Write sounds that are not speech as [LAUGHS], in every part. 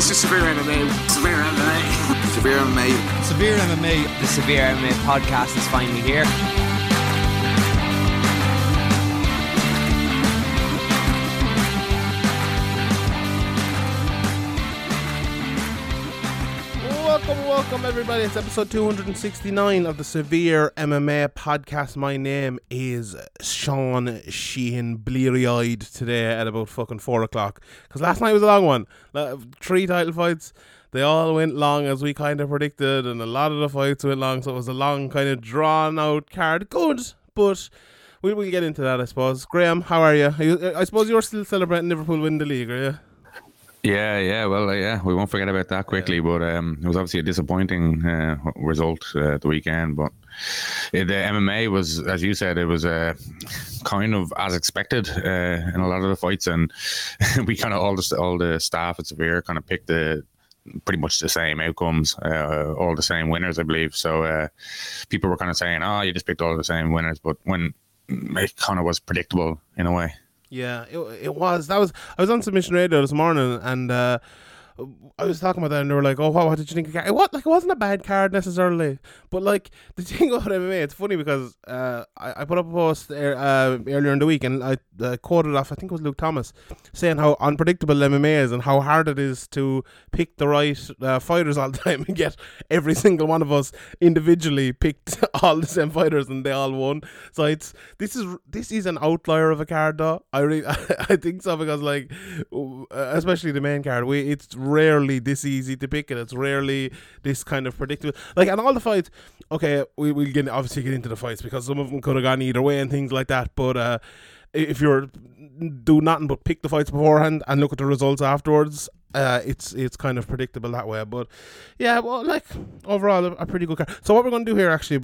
This is Severe MMA. Severe MMA. Severe MMA. Severe MMA. The Severe MMA podcast is finally here. Welcome, everybody. It's episode 269 of the Severe MMA podcast. My name is Sean Sheehan, bleary eyed today at about fucking 4 o'clock. Because last night was a long one. Three title fights. They all went long as we kind of predicted, and a lot of the fights went long, so it was a long, kind of drawn out card. Good, but we will get into that, I suppose. Graham, how are you? Are you I suppose you're still celebrating Liverpool win the league, are you? Yeah, yeah. Well, uh, yeah, we won't forget about that quickly. But um, it was obviously a disappointing uh, result uh, the weekend. But uh, the MMA was, as you said, it was uh, kind of as expected uh, in a lot of the fights, and [LAUGHS] we kind of all the all the staff at Severe kind of picked the pretty much the same outcomes, uh, all the same winners, I believe. So uh, people were kind of saying, "Oh, you just picked all the same winners," but when it kind of was predictable in a way. Yeah, it, it was. That was. I was on Submission Radio this morning, and uh, I was talking about that, and they were like, "Oh, what, did you think?" Of card? What like it wasn't a bad card necessarily, but like [LAUGHS] the thing about MMA, it's funny because uh, I, I put up a post er, uh, earlier in the week, and I uh, quoted off. I think it was Luke Thomas saying how unpredictable MMA is and how hard it is to pick the right uh, fighters all [LAUGHS] the time and get every single one of us individually picked [LAUGHS] all the same fighters, and they all won. So it's this is this is an outlier of a card, though. I I think so because like uh, especially the main card, we it's rarely this easy to pick, and it's rarely this kind of predictable. Like, and all the fights, okay, we will get obviously get into the fights because some of them could have gone either way and things like that. But uh, if you're do nothing but pick the fights beforehand and look at the results afterwards, uh, it's it's kind of predictable that way. But yeah, well, like overall, a, a pretty good card. So what we're going to do here, actually,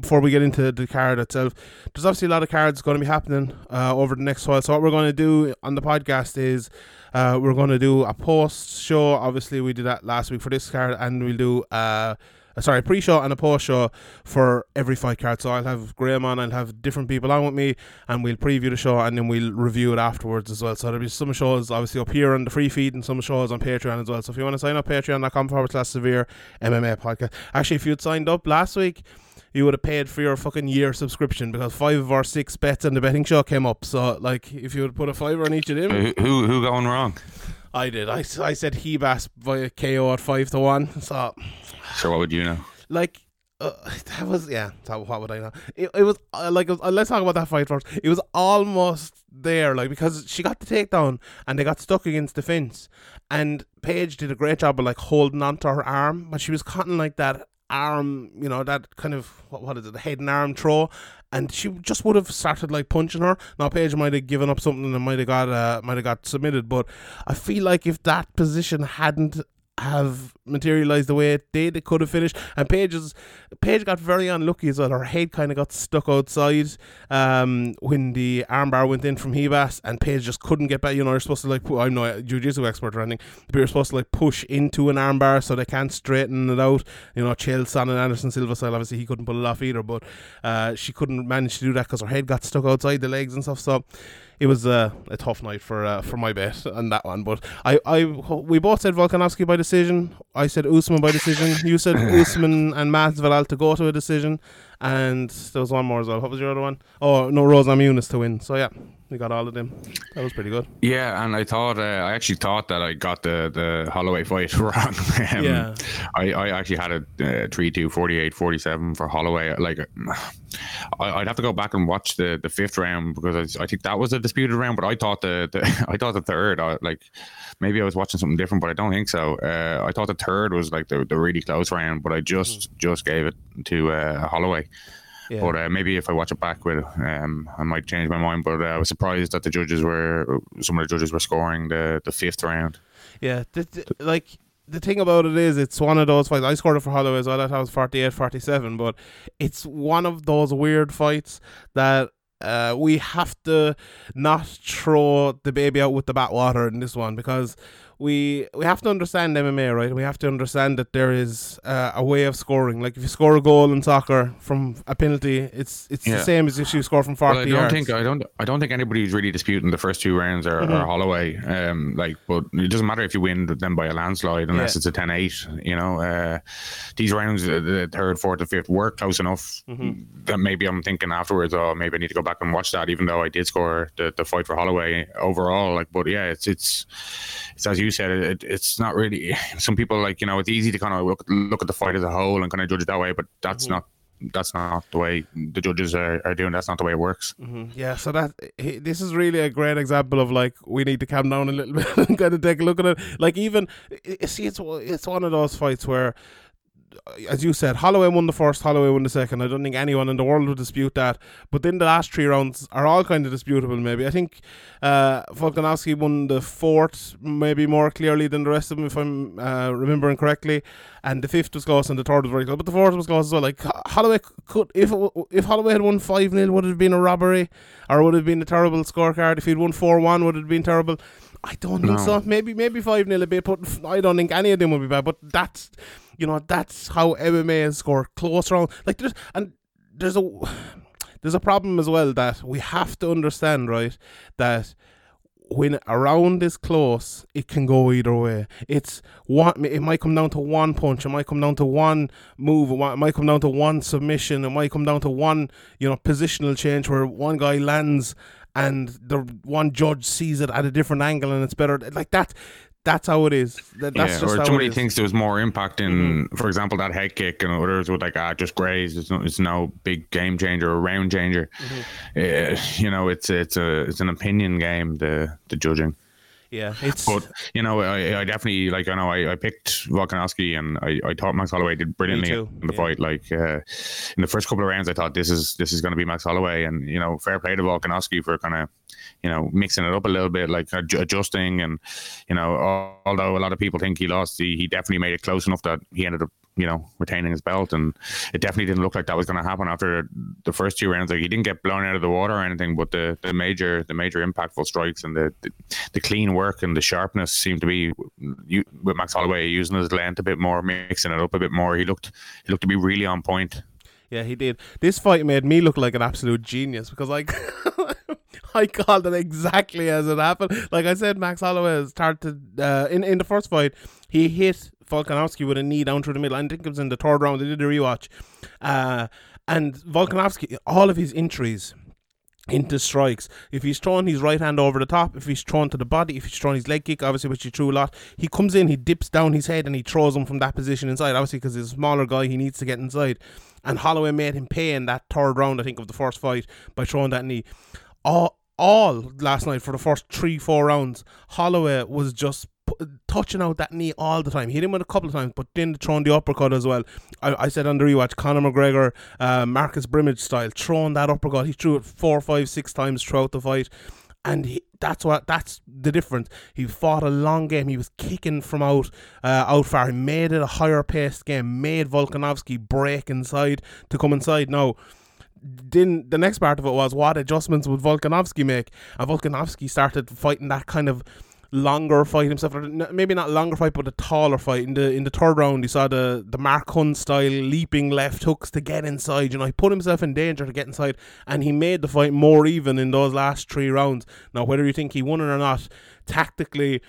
before we get into the card itself, there's obviously a lot of cards going to be happening uh, over the next while. So what we're going to do on the podcast is. Uh, we're going to do a post show. Obviously, we did that last week for this card, and we'll do uh, uh, sorry, pre-show and a post-show for every fight card. So I'll have Graham on, I'll have different people on with me, and we'll preview the show and then we'll review it afterwards as well. So there'll be some shows obviously up here on the free feed and some shows on Patreon as well. So if you want to sign up, patreon.com forward slash severe MMA podcast. Actually, if you'd signed up last week, you would have paid for your fucking year subscription because five of our six bets on the betting show came up. So like, if you would put a fiver on each of them, Who who, who going wrong? I did. I, I said Ribas via KO at five to one. So Sure, what would you know? like uh, that was yeah. So what would I know? It, it was uh, like it was, uh, let's talk about that fight first. It was almost there, like because she got the takedown and they got stuck against the fence, and Paige did a great job of like holding onto her arm, but she was cutting like that arm, you know, that kind of what, what is it, the head and arm throw, and she just would have started like punching her. Now Paige might have given up something and might have got uh, might have got submitted, but I feel like if that position hadn't have materialized the way it did, it could have finished. And Paige's Paige got very unlucky as well. Her head kind of got stuck outside um, when the armbar went in from Ribas, and Paige just couldn't get back. You know, you're supposed to like, I'm not a jiu-jitsu expert or anything, but you're supposed to like push into an armbar so they can't straighten it out. You know, Chael Son and Anderson Silva style. Obviously, he couldn't pull it off either, but uh, she couldn't manage to do that because her head got stuck outside the legs and stuff. So it was uh, a tough night for uh, for my bet on that one. But I, I we both said Volkanovski by decision. I said Usman by decision. [LAUGHS] You said Usman and Masvidal to go to a decision, and there was one more as well. What was your other one? Oh no, Rose Namajunas to win. So yeah, got all of them. That was pretty good. Yeah, and I thought uh, I actually thought that I got the the Holloway fight [LAUGHS] wrong. um, Yeah. I, I actually had a uh, 3 2 48 47 for Holloway. Like, I, I'd have to go back and watch the, the fifth round because I, I think that was a disputed round. But I thought the, the [LAUGHS] I thought the third, I, like maybe I was watching something different, but I don't think so. Uh, I thought the third was like the, the really close round, but I just just gave it to uh, Holloway. Yeah. But uh, maybe if I watch it back with, um, I might change my mind. But uh, I was surprised that the judges were, some of the judges were scoring the, the fifth round. Yeah, th- th- like the thing about it is, it's one of those fights. I scored it for Holloway as well. I thought it was 48 47, but it's one of those weird fights that uh, we have to not throw the baby out with the bathwater in this one because we we have to understand MMA, right? We have to understand that there is uh, a way of scoring. Like if you score a goal in soccer from a penalty, it's it's Yeah. the same as if you score from forty Well, I don't yards. think I don't I don't think anybody's really disputing the first two rounds are, Mhm. are Holloway. Um, like, but it doesn't matter if you win them by a landslide unless Yeah. it's a 10-8. You know, uh, these rounds, the third, fourth, and fifth, were close enough Mhm. that maybe I'm thinking afterwards, oh, maybe I need to go back and watch that. Even though I did score the, the fight for Holloway overall, like, but yeah, it's it's it's as you said, it, it's not really. [LAUGHS] Some people like you know, it's easy to kind of look look at the fight as a whole and kind of judge it that way, but that's Mhm. not. That's not the way the judges are, are doing. That's not the way it works. hmm Yeah, so that he- this is really a great example of like we need to calm down a little [LAUGHS] bit and kind of take a look at it. Like even i- i- see, it's it's one of those fights where, as you said, Holloway won the first, Holloway won the second. I don't think anyone in the world would dispute that. But then the last three rounds are all kind of disputable. Maybe I think uh, Volkanovski won the fourth, maybe more clearly than the rest of them, if I'm uh, remembering correctly. And the fifth was close, and the third was very close, but the fourth was close as well. Like Holloway could, if if Holloway had won five 0 would it have been a robbery, or would it have been a terrible scorecard? If he'd won four one, would it have been terrible? I don't think No. so. Maybe maybe five 0 a bit, but I don't think any of them would be bad. But that's you know that's how MMA is scored close round. Like there's and there's a there's a problem as well that we have to understand, right? That when a round is close, it can go either way. It's one. It might come down to one punch. It might come down to one move. It might come down to one submission. It might come down to one, you know, positional change where one guy lands and the one judge sees it at a different angle and it's better. Like that. That's how it is. That, that's yeah, just or how somebody it is. thinks there was more impact in, for example, that head kick, and others would like, ah, just graze. It's no, it's no big game changer or round changer. Uh, you know, it's it's a it's an opinion game. The the judging, yeah, it's but you know, I, I definitely like. I know I, I picked Volkanovski, and I, I thought Max Holloway did brilliantly in the yeah. fight. Like uh, in the first couple of rounds, I thought this is this is going to be Max Holloway, and you know, fair play to Volkanovski for kind of you know mixing it up a little bit, like adju- adjusting, and you know, although a lot of people think he lost, he, he definitely made it close enough that he ended up you know retaining his belt, and it definitely didn't look like that was going to happen after the first two rounds. Like he didn't get blown out of the water or anything, but the, the major the major impactful strikes and the, the the clean work and the sharpness seemed to be you, with Max Holloway using his length a bit more, mixing it up a bit more. He looked he looked to be really on point. Yeah, he did. This fight made me look like an absolute genius because I. [LAUGHS] I called it exactly as it happened. Like I said, Max Holloway started uh, in in the first fight. He hit Volkanovski with a knee down through the middle. I think it was in the third round. They did a rewatch, uh, and Volkanovski, all of his entries into strikes. If he's throwing his right hand over the top, if he's thrown to the body, if he's throwing his leg kick, obviously, which he threw a lot, he comes in, he dips down his head, and he throws him from that position inside. Obviously, because he's a smaller guy, he needs to get inside. And Holloway made him pay in that third round, I think, of the first fight by throwing that knee. All, all last night for the first three, four rounds, Holloway was just touching out that knee all the time. He hit him with a couple of times, but then throwing the uppercut as well. I, I said on the rewatch, Conor McGregor, uh, Marcus Brimage style, throwing that uppercut. He threw it four, five, six times throughout the fight. And he, that's what that's the difference. He fought a long game. He was kicking from out uh, out far. He made it a higher paced game. Made Volkanovski break inside to come inside. Now, then the next part of it was what adjustments would Volkanovski make? And Volkanovski started fighting that kind of longer fight himself, maybe not longer fight, but a taller fight. In the in the third round, he saw the the Mark Hunt style leaping left hooks to get inside. You know, he put himself in danger to get inside, and he made the fight more even in those last three rounds. Now, whether you think he won it or not, tactically.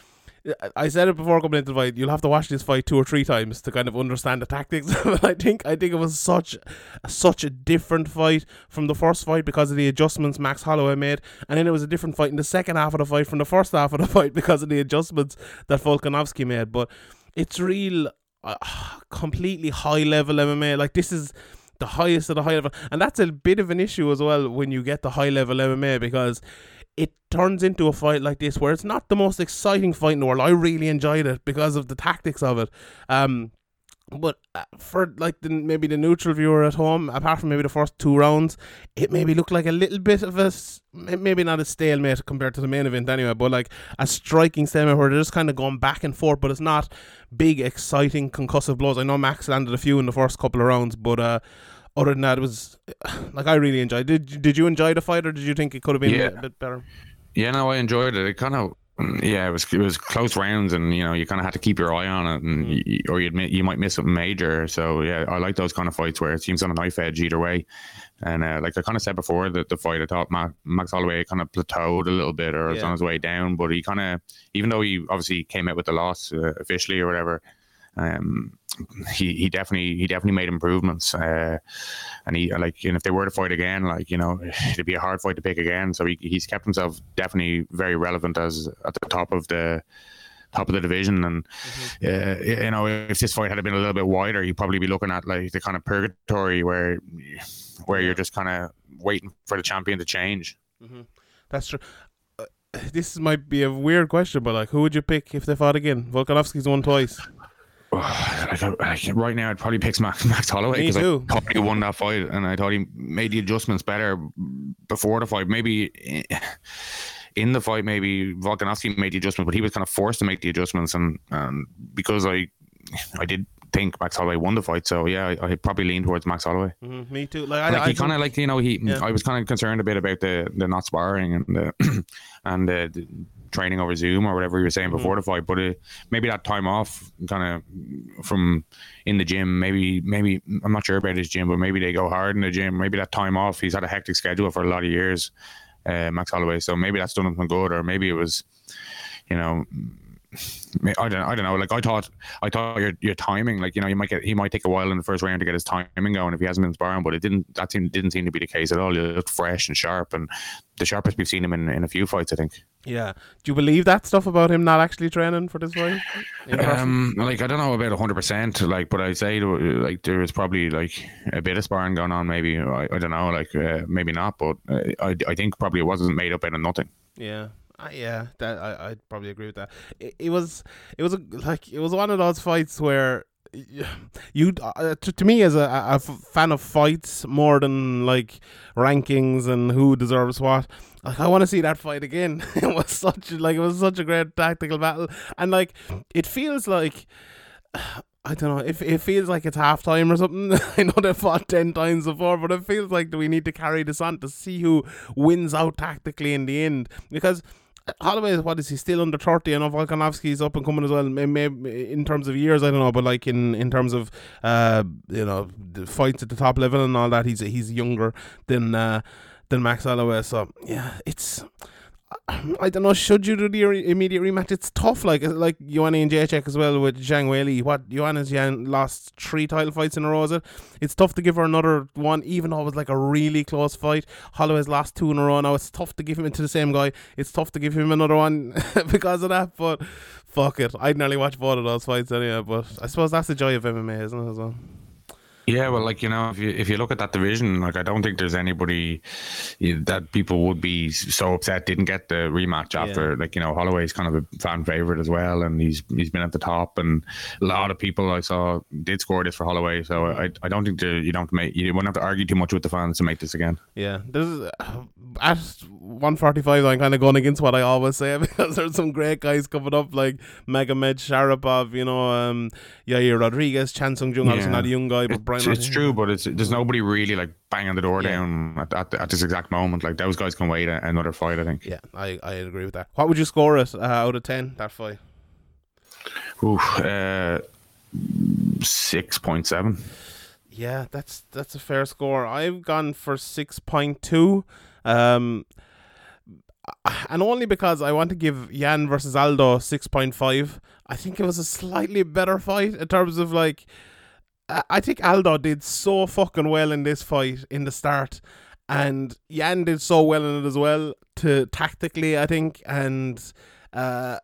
I said it before coming into the fight. You'll have to watch this fight two or three times to kind of understand the tactics. [LAUGHS] I think I think it was such such a different fight from the first fight because of the adjustments Max Holloway made, and then it was a different fight in the second half of the fight from the first half of the [LAUGHS] fight because of the adjustments that Volkanovski made. But it's real, uh, completely high level MMA. Like this is the highest of the high level, and that's a bit of an issue as well when you get the high level MMA because it turns into a fight like this where it's not the most exciting fight in the world. I really enjoyed it because of the tactics of it. Um, but uh, for like the maybe the neutral viewer at home, apart from maybe the first two rounds, it maybe looked like a little bit of a maybe not a stalemate compared to the main event anyway, but like a striking stalemate where they're just kind of going back and forth, but it's not big, exciting, concussive blows. I know Max landed a few in the first couple of rounds, but uh, other than that, it was like I really enjoyed. Did Did you enjoy the fight, or did you think it could have been Yeah. a bit better? Yeah, no, I enjoyed it. It kind of, yeah, it was it was close rounds, and you know, you kind of had to keep your eye on it, and Mm. you, or you admit you might miss something major. So yeah, I like those kind of fights where it seems on a knife edge either way. And uh, like I kind of said before, that the fight I thought Ma- Max Holloway kind of plateaued a little bit, or was on his way down. But he kind of, even though he obviously came out with the loss uh, officially or whatever, um, he he definitely he definitely made improvements. Uh, and he like and if they were to fight again, like you know, it'd be a hard fight to pick again. So he, he's kept himself definitely very relevant as at the top of the top of the division. And uh, you know, if this fight had been a little bit wider, you'd probably be looking at like the kind of purgatory where where you're just kind of waiting for the champion to change. That's true. Uh, this might be a weird question, but like, who would you pick if they fought again? Volkanovski's won twice. [SIGHS] I- like, right now, I'd probably pick Max, [LAUGHS] Max Holloway because I thought he won that fight, and I thought he made the adjustments better before the fight. Maybe in the fight, maybe Volkanovski made the adjustments, but he was kind of forced to make the adjustments, and and because I I did think Max Holloway won the fight, so yeah, I, I probably leaned towards Max Holloway. Mhm, me too. Like, I, Like I he kind of like you know he Yeah. I was kind of concerned a bit about the the not sparring and the [CLEARS THROAT] and the training over Zoom or whatever you were saying before the fight, but uh, maybe that time off kind of from in the gym, maybe maybe I'm not sure about his gym, but maybe they go hard in the gym. Maybe that time off, he's had a hectic schedule for a lot of years, uh, Max Holloway. So maybe that's done him good, or maybe it was, you know. I don't. I don't know. Like I thought. I thought your your timing. Like you know, you might get. He might take a while in the first round to get his timing going if he hasn't been sparring. But it didn't. That seemed, didn't seem to be the case at all. He looked fresh and sharp, and the sharpest we've seen him in, in a few fights. I think. yeah. Do you believe that stuff about him not actually training for this fight? Um, like I don't know about hundred percent, like, but I say like there was probably like a bit of sparring going on. Maybe I, I don't know, like uh, maybe not, but uh, I I think probably it wasn't made up out of nothing. Yeah. Uh, yeah, that I I'd probably agree with that. It, it was it was a, like it was one of those fights where [SIGHS] you uh, to, to me as a, a fan of fights more than like rankings and who deserves what. Like I want to see that fight again. [LAUGHS] it was such like it was such a great tactical battle, and like it feels like. [SIGHS] I don't know. If it, feels like it's half time or something. [LAUGHS] I know they fought ten times before, but it feels like we need to carry this on to see who wins out tactically in the end. Because Holloway, what is he still under thirty? I know Volkanovski's up and coming as well. Maybe in terms of years, I don't know, but like in, in terms of uh, you know the fights at the top level and all that, he's he's younger than uh, than Max Holloway. So yeah, it's. I don't know. Should you do the immediate rematch? It's tough. Like uh, like Joanna and Jacek as well with Zhang Weili. What Joanna's Jan lost three title fights in a row. Is it? It's tough to give her another one, even though it was like a really close fight. Holloway's lost two in a row now. It's tough to give him into the same guy. It's tough to give him another one [LAUGHS] because of that. But fuck it, I'd nearly watch both of those fights anyway. But I suppose that's the joy of MMA, isn't it? As well. Yeah, well, like you know, if you if you look at that division, like I don't think there's anybody that people would be so upset didn't get the rematch after. Like you know, Holloway's kind of a fan favorite as well, and he's he's been at the top, and a lot of people I saw did score this for Holloway. So I I don't think you don't make you wouldn't have to argue too much with the fans to make this again. Yeah, this is uh, at 145. I'm kind of going against what I always say [LAUGHS] because there's some great guys coming up like Magomedsharipov, you know, um, Yair Rodriguez, Chan Sung Jung, obviously Yeah. not a young guy, but It's, it's true, but it's there's nobody really like banging the door Yeah. down at, at, at this exact moment. Like those guys can wait a, another fight. I think. Yeah, I, I agree with that. What would you score it uh, out of 10, that fight? Ooh, uh, six point seven. Yeah, that's that's a fair score. I've gone for 6.2. Um, and only because I want to give Yan versus Aldo 6.5. I think it was a slightly better fight in terms of like. I think Aldo did so fucking well in this fight in the start, and Yan did so well in it as well. To tactically, I think, and uh,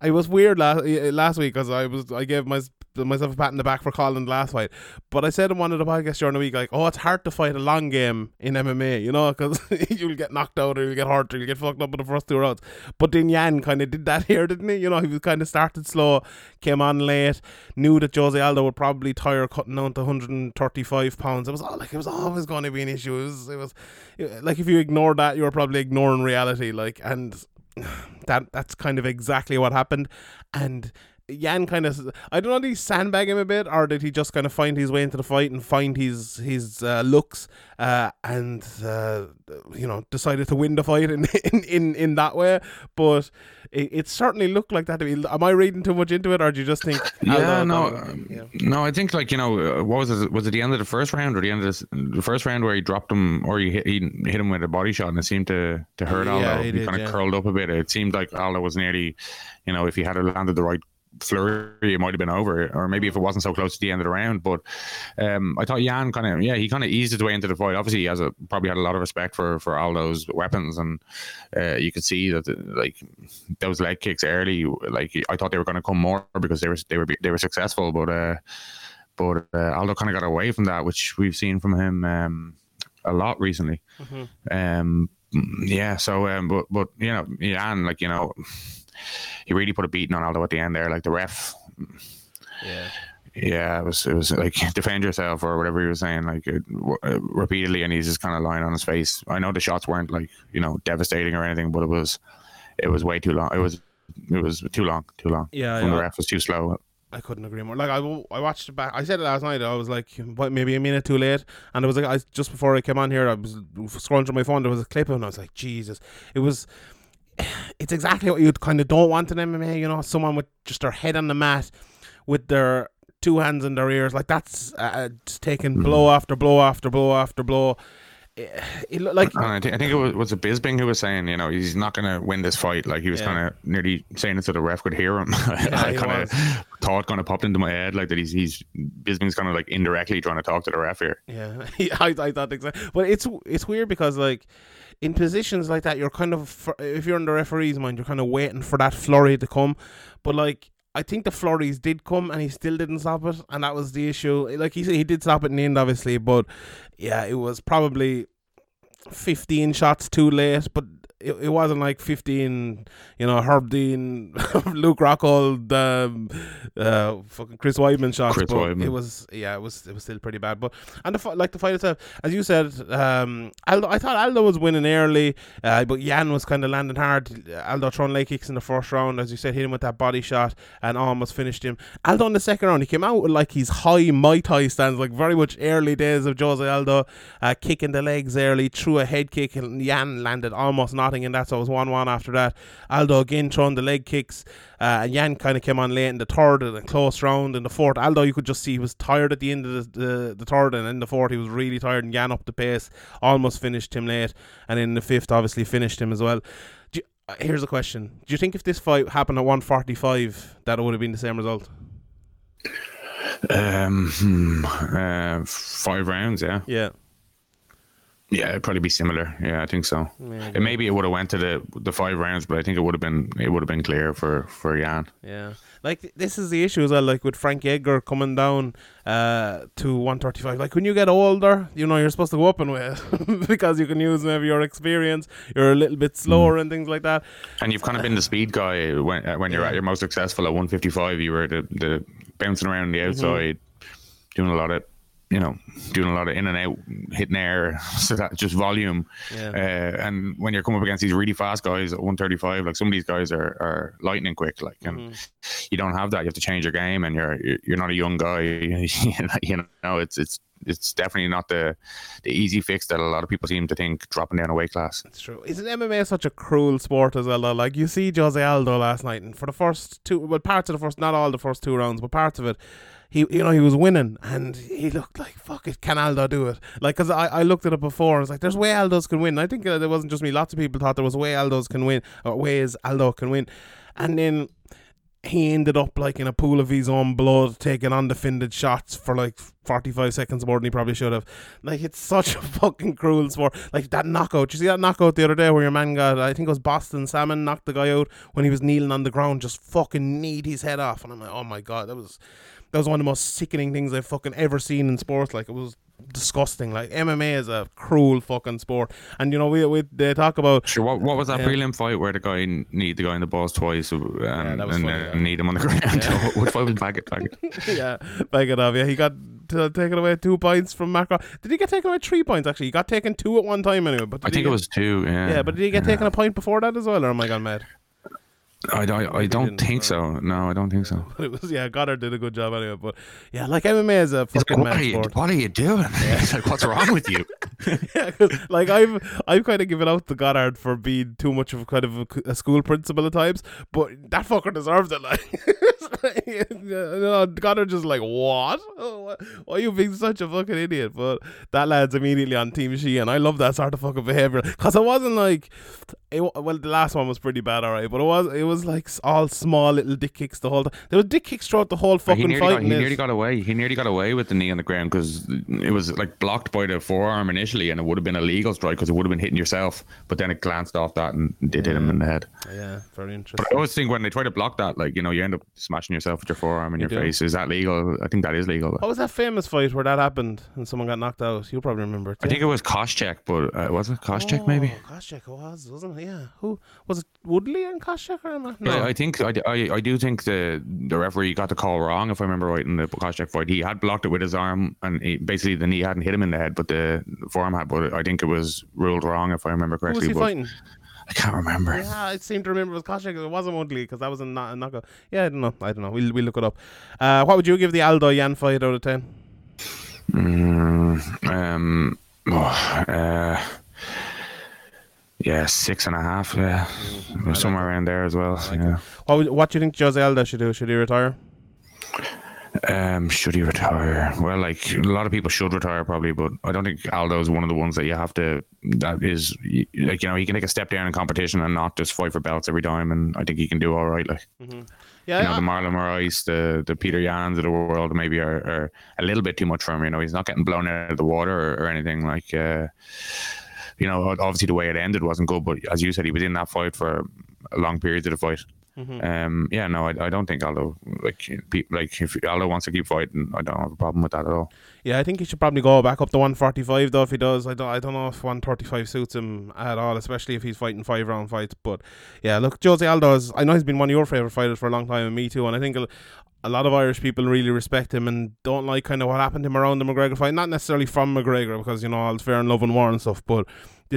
I was weird last eh, eh, last week because I was I gave my, myself a pat in the back for calling last fight, but I said in one of the podcasts during the week like, oh, it's hard to fight a long game in MMA, you know, because [LAUGHS] you'll get knocked out or you'll get hurt or you'll get fucked up in the first two rounds. But then Yan kind of did that [LAUGHS] here, didn't he? You know, he was kind of started slow, came on late, knew that Jose Aldo would probably tire cutting down to 135 pounds. It was all like it was always going to be an issue. It was, it was eh, like if you ignore that, you were probably ignoring reality. Like and [SIGHS] that that's kind of exactly what happened. And Yan kind of, I don't know, did he sandbag him a bit, or did he just kind of find his way into the fight and find his his uh, looks, uh, and uh, you know decided to win the fight in [LAUGHS] in, in, in that way? But it, it certainly looked like that to me. Am I reading too much into it, or do you just think? Yeah, Aldo- no, um, yeah. no. I think like you know, uh, what was it? Was it the end of the first round or the end of this, the first round where he dropped him or he hit, he hit him with a body shot and it seemed to to hurt Yeah, Aldo. he He, did, kind of yeah. curled up a bit. It seemed like Aldo was nearly, you know, if he had landed the right flurry, it might have been over, or maybe if it wasn't so close to the end of the round. But um, I thought Yan kind of, yeah, he kind of eased his way into the fight. Obviously, he has a probably had a lot of respect for for all those weapons, and uh, you could see that like those leg kicks early, like I thought they were going to come more because they were they were they were successful, but uh, but uh, Aldo kind of got away from that, which we've seen from him um, a lot recently. Um, yeah, so um, but but you know, Yan, like you know, he really put a beating on Aldo at the end there. Like the ref, yeah. yeah, it was it was like [LAUGHS] defend yourself or whatever he was saying, like it, uh, repeatedly, and he's just kind of lying on his face. I know the shots weren't like you know devastating or anything, but it was it was way too long. It was it was too long, too long. Yeah, yeah. the ref was too slow. I couldn't agree more. Like I, I watched it back. I said it last night. I was like, what, maybe a minute too late. And it was like, I just before I came on here, I was scrolling through my phone. There was a clip, and I was like, Jesus, it was. It's exactly what you kind of don't want in MMA. You know, someone with just their head on the mat, with their two hands in their ears, like that's uh, uh just taking hmm. blow after blow after blow after blow. Eh, it, it looked like I, think I think it was was it Bisping who was saying, you know, he's not going to win this fight. Like he was Yeah. kind of nearly saying it so the ref could hear him. [LAUGHS] I he kind of thought kind of popped into my head like that. He's he's Bisping's kind of like indirectly trying to talk to the ref here. Yeah, [LAUGHS] I, I thought exactly. But it's it's weird because like in positions like that, you're kind of if you're in the referee's mind, you're kind of waiting for that flurry to come. But like I think the flurries did come, and he still didn't stop it, and that was the issue. Like he said, he did stop it in the end, obviously, but yeah, it was probably fifteen shots too late, but. It, it wasn't like 15, you know, Herb Dean, [LAUGHS] Luke Rockhold, um, uh, fucking Chris Weidman shots. Chris but Weidman. It was, yeah, it was, it was still pretty bad. But and the like the fight itself, as you said, um, Aldo, I thought Aldo was winning early, uh, but Yan was kind of landing hard. Aldo throwing leg kicks in the first round, as you said, hit him with that body shot and almost finished him. Aldo in the second round, he came out with like his high Muay Thai stance, like very much early days of Jose Aldo, uh, kicking the legs early, threw a head kick, and Yan landed almost nothing in that, so it was 1 1 after that. Aldo again throwing the leg kicks, uh, and Yan kind of came on late in the third and a close round in the fourth. Aldo, you could just see he was tired at the end of the, the, the third, and in the fourth, he was really tired, and Yan up the pace, almost finished him late, and in the fifth, obviously finished him as well. You, uh, here's a question Do you think if this fight happened at 145, that it would have been the same result? Um, hmm, uh, five rounds, yeah, Yeah. Yeah, it'd probably be similar. Yeah, I think so. Yeah, And maybe it would have went to the the five rounds, but I think it would have been it would have been clear for for Yan. Yeah, like this is the issue as well. Like with Frank Edgar coming down uh, to one thirty five. Like when you get older, you know you're supposed to go up in weight [LAUGHS] because you can use maybe your experience. You're a little bit slower and things like that. And you've kind of been the speed guy when uh, when you're Yeah. at your most successful at 155. You were the, the bouncing around the outside, doing a lot of you know doing a lot of in and out, hitting air, [LAUGHS] so that just volume. Yeah. Uh, and when you're coming up against these really fast guys at 135, like some of these guys are, are lightning quick. Like and you don't have that. You have to change your game, and you're you're- you're not a young guy. [LAUGHS] you know, it's it's it's definitely not the the easy fix that a lot of people seem to think dropping down a weight class. It's true. Isn't MMA such a cruel sport as well? Though? Like you see Jose Aldo last night, and for the first two, well, parts of the first, not all the first two rounds, but parts of it, he, you know, he was winning, and he looked like fuck it. Can Aldo do it? Like, cause I, I looked at it before, and it's like there's way Aldo's can win. I think uh, it wasn't just me. Lots of people thought there was way Aldo's can win, or ways Aldo can win, and then he ended up like in a pool of his own blood, taking undefended shots for like 45 seconds more than he probably should have. Like, it's such a [LAUGHS] fucking cruel sport. Like, that knockout. You see that knockout the other day where your man got, I think it was Boston Salmon, knocked the guy out when he was kneeling on the ground, just fucking kneed his head off. And I'm like, oh my God, that was. That was one of the most sickening things I've fucking ever seen in sports. Like it was disgusting. Like MMA is a cruel fucking sport, and you know we we they talk about Sure. What, what was that Yeah. prelim fight where the guy need the guy in the balls twice um, was and funny, uh, yeah. need him on the ground? [LAUGHS] Which fight was Baggett? Baggett. [LAUGHS] yeah, it up. Yeah, he got t- taken away two points from Marco. Did he get taken away three points? Actually, he got taken two at one time anyway. But I think get- it was two. Yeah. Yeah, but did he get Yeah. taken a point before that as well, or am I gone mad? I, I, I don't think no. so. No, I don't think so. But [LAUGHS] it was yeah, Goddard did a good job anyway. But yeah, like MMA is a He's like, fucking what, are you, sport. what are you doing? [LAUGHS] He's like, what's wrong with you? [LAUGHS] yeah, like I've I've kind of given out the Goddard for being too much of kind of a, a school principal at times, but that fucker deserves it. Like, [LAUGHS] know, Goddard just like what? Oh, why- are you being such a fucking idiot? But that lad's immediately on Team She, and I love that sort of fucking behavior because it wasn't like. It, well, the last one was pretty bad, alright, but it was it was like all small little dick kicks the whole time. There was dick kicks throughout the whole fucking nearly, fight. got, he nearly got away. He nearly got away with the knee on the ground because it was like blocked by the forearm initially, and it would have been a legal strike because it would have been hitting yourself. But then it glanced off that and did hit him in the head. yeah, very interesting. But I always think when they try to block that, like you know, you end up smashing yourself with your forearm in your do. face. Is that legal? I think that is legal. What was that famous fight where that happened and someone got knocked out? You probably remember it. I think it was Koscheck, but uh, was it Koscheck maybe? Oh, Koscheck it was, wasn't it? Yeah. Who was it? Woodley and Koscheck or am I? No. Yeah, I think I, I, I do think the the referee got the call wrong if I remember right in the Koscheck fight. He had blocked it with his arm, and he, basically the knee hadn't hit him in the head, but the forearm had. But I think it was ruled wrong if I remember correctly. Who was he but fighting? I can't remember. Yeah, I seem to remember it was Koscheck. It wasn't Woodley because that was a, knockout. Yeah, I don't know. I don't know. We'll, we'll look it up. Uh, what would you give the Aldo Yan fight out of 10? Mm, um, oh, uh, yeah, six and a half. Yeah, somewhere around there as well. yeah. What, would, what do you think Jose Aldo should do? Should he retire? Um, should he retire? Well, like a lot of people should retire probably, but I don't think Aldo is one of the ones that you have to. That is like you know he can take a step down in competition and not just fight for belts every time, and I think he can do all right. Like Yeah, you know I- the Marlon Moraes, the the Peter Yans of the world maybe are, are a little bit too much for him. You know he's not getting blown out of the water or, or anything like. Uh, you know, obviously the way it ended wasn't good, but as you said, he was in that fight for a long period of the fight. Um, yeah, no, I, I don't think Aldo like like if Aldo wants to keep fighting, I don't have a problem with that at all. Yeah, I think he should probably go back up to 145 though if he does. I don't I don't know if 135 suits him at all, especially if he's fighting five round fights. But yeah, look, Jose Aldo is I know he's been one of your favourite fighters for a long time and me too, and I think a, lot of Irish people really respect him and don't like kind of what happened to him around the McGregor fight. Not necessarily from McGregor because, you know, all fair and love and war and stuff, but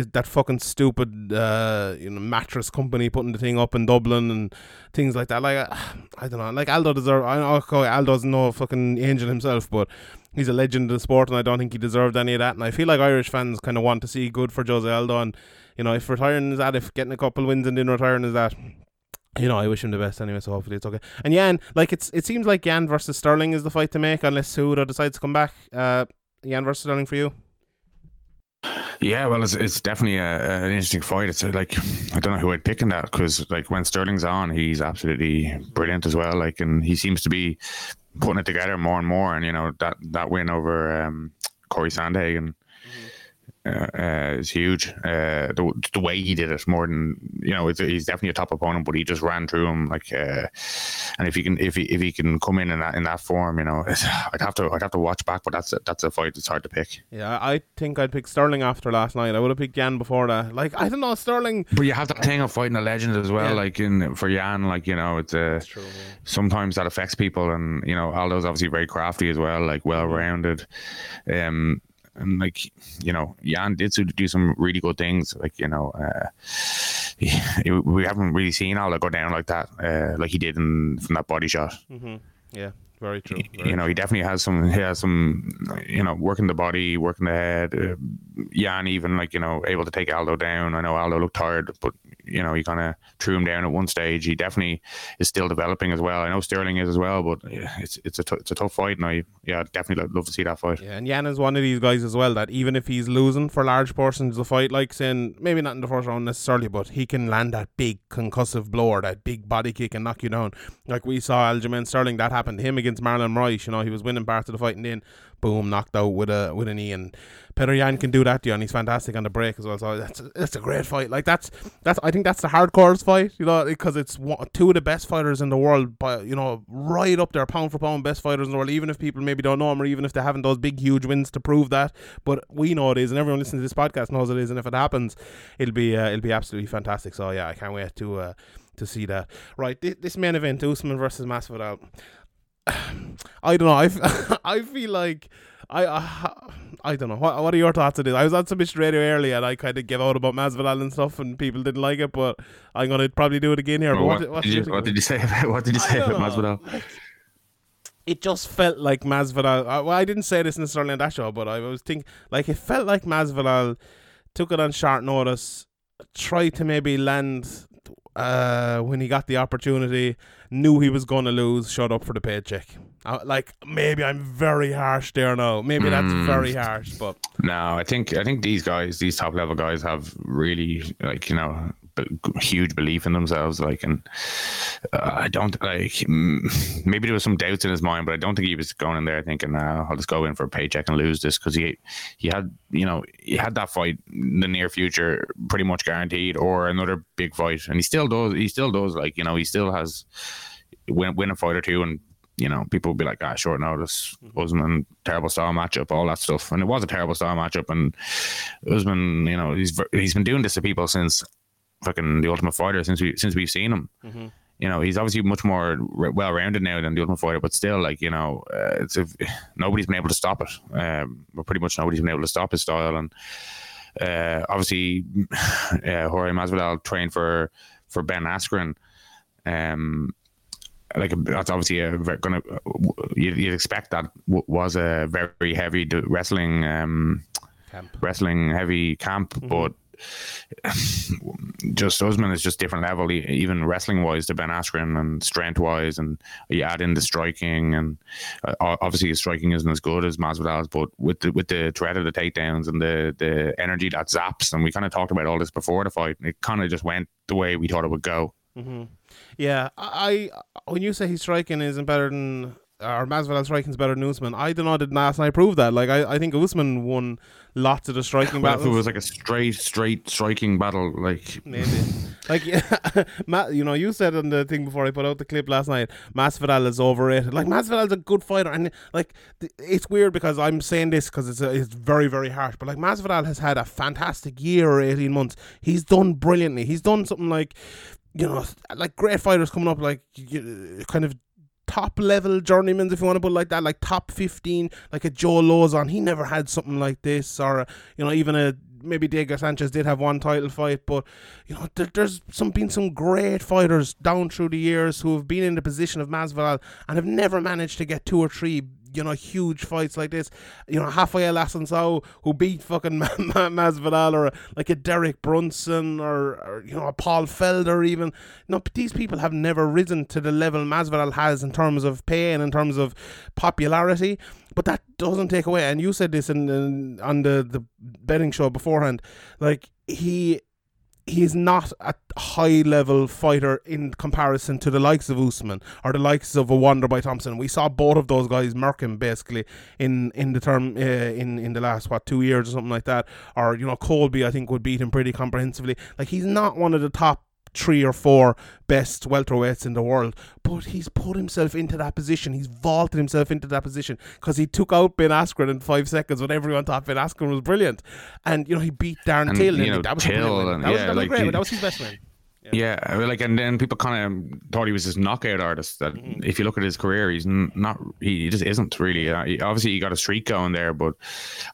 that fucking stupid uh, you know mattress company putting the thing up in Dublin and things like that. Like uh, I don't know. Like Aldo deserve. I know okay, Aldo's no fucking angel himself, but he's a legend of the sport, and I don't think he deserved any of that. And I feel like Irish fans kind of want to see good for Jose Aldo, and you know if retiring is that, if getting a couple wins and then retiring is that. You know, I wish him the best anyway, so hopefully it's okay. And Yan, like it's it seems like Yan versus Sterling is the fight to make unless Cejudo decides to come back. Uh, Yan versus Sterling for you. Yeah, well, it's, it's definitely a, an interesting fight. It's uh, like I don't know who I'd pick in that because like when Sterling's on, he's absolutely brilliant as well. Like, and he seems to be putting it together more and more. And you know that that win over um, Cory Sandhagen uh, uh, is huge. Uh, the the way he did it more than you know, it's, he's definitely a top opponent, but he just ran through him like. Uh, and if he can, if he if he can come in in that in that form, you know, [SIGHS] I'd have to I'd have to watch back. But that's a, that's a fight that's hard to pick. Yeah, I think I'd pick Sterling after last night. I would have picked Yan before that. Like I don't know, Sterling. But you have that thing of fighting a legend as well, Yeah. like in for Yan, like you know, it's uh, true. sometimes that affects people, and you know, Aldo's obviously very crafty as well, like well rounded, um, and like you know, Yan did do some really good things, like you know, uh, he, we haven't really seen Aldo go down like that, uh, like he did in from that body shot. Yeah, very true. Very you know, he definitely has some. He has some. You know, working the body, working the head. Uh, Yan even like you know able to take Aldo down. I know Aldo looked tired, but you know he kind of threw him down at one stage. He definitely is still developing as well. I know Sterling is as well, but it's it's a t- it's a tough fight, and I yeah definitely love, love to see that fight. Yeah, and Yan is one of these guys as well that even if he's losing for large portions of the fight, like saying maybe not in the first round necessarily, but he can land that big concussive blow or that big body kick and knock you down. Like we saw Aljamain Sterling, that happened to him against Marlon Moraes. You know, he was winning parts of the fight and then boom, knocked out with a with a knee. And Petr Yan can do that, yeah, and he's fantastic on the break as well. So that's that's a great fight. Like that's that's I think that's the hardcore fight, you know, because it's one, two of the best fighters in the world, by you know, right up there, pound for pound, best fighters in the world. Even if people maybe don't know them, or even if they haven't those big huge wins to prove that, but we know it is, and everyone listening to this podcast knows it is. And if it happens, it'll be uh, it'll be absolutely fantastic. So yeah, I can't wait to. Uh, to see that. Right, this, this main event, Usman versus Masvidal. [SIGHS] I don't know. I, [LAUGHS] I feel like I I don't know. What what are your thoughts on this? I was on submission radio earlier and I kind of gave out about Masvidal and stuff, and people didn't like it. But I'm gonna probably do it again here. Well, what, did you, what did you say about what did you say about Masvidal? It just felt like Masvidal. Uh, well, I didn't say this necessarily on that show, but I was thinking like it felt like Masvidal took it on short notice, tried to maybe land uh, when he got the opportunity, knew he was going to lose, showed up for the paycheck. Uh, like maybe I'm very harsh there now. Maybe that's Mm. very harsh, but No, I think I think these guys, these top level guys, have really like you know b- huge belief in themselves. Like, and uh, I don't like maybe there was some doubts in his mind, but I don't think he was going in there thinking, uh, "I'll just go in for a paycheck and lose this," because he he had you know he had that fight in the near future pretty much guaranteed, or another big fight, and he still does. He still does. Like you know, he still has win win a fight or two and you know, people will be like, ah, short notice, Usman, terrible style matchup, all that stuff. And it was a terrible style matchup. And Usman, you know, he's he's been doing this to people since fucking the Ultimate Fighter, since we since we've seen him. You know, he's obviously much more well rounded now than the Ultimate Fighter, but still, like you know, uh, it's a, nobody's been able to stop it. Um, well, pretty much nobody's been able to stop his style. And uh, obviously, [SIGHS] uh, Jorge Masvidal trained for for Ben Askren. Um, like that's obviously a gonna you'd, you'd expect that w- was a very heavy d- wrestling um Camp. wrestling heavy camp but [SIGHS] just Usman is just different level. Even wrestling wise to Ben Askren and strength wise and you add in the striking and uh, obviously his striking isn't as good as Masvidal's but with the with the threat of the takedowns and the the energy that zaps and we kind of talked about all this before the fight it kind of just went the way we thought it would go Mm-hmm. yeah, I, I when you say he's striking isn't better than or Masvidal striking is better than Usman, I don't know did last night prove that. Like I, I think Usman won lots of the striking [LAUGHS] Well, if battles. it was like a straight, straight striking battle, like Maybe. [LAUGHS] like, yeah, [LAUGHS] Matt, you know, you said on the thing before I put out the clip last night, Masvidal is overrated. Like, Masvidal's a good fighter, and like, it's weird because I'm saying this because it's a, it's very very harsh. But like, Masvidal has had a fantastic year or eighteen months. He's done brilliantly. He's done something like, you know, like great fighters coming up, like you, kind of top level journeymen, if you want to put it like that, like top 15, like a Joe Lauzon. He never had something like this, or, you know, even a maybe Diego Sanchez did have one title fight, but, you know, there, there's some been some great fighters down through the years who have been in the position of Masvidal and have never managed to get two or three. You know, huge fights like this. You know, Rafael Assunção, who beat fucking [LAUGHS] Ma- Ma- Masvidal, or like a Derek Brunson, or, or you know, a Paul Felder, even. No, but these people have never risen to the level Masvidal has in terms of pay and in terms of popularity. But that doesn't take away. And you said this in, in on the the betting show beforehand. Like he he's not a high level fighter in comparison to the likes of Usman or the likes of a Wonderboy Thompson. We saw both of those guys murk him basically in in the term uh, in in the last what two years or something like that. Or you know Colby I think would beat him pretty comprehensively. Like he's not one of the top three or four best welterweights in the world, but he's put himself into that position. He's vaulted himself into that position because he took out Ben Askren in five seconds when everyone thought Ben Askren was brilliant, and you know he beat Darren And, Till. you and know, that was Till brilliant and- that was, yeah, that was like great. That was his best win. Yeah, mean, like, and then people kind of thought he was this knockout artist. That Mm-hmm. if you look at his career, he's not. He just isn't really. Uh, he, obviously, he got a streak going there, but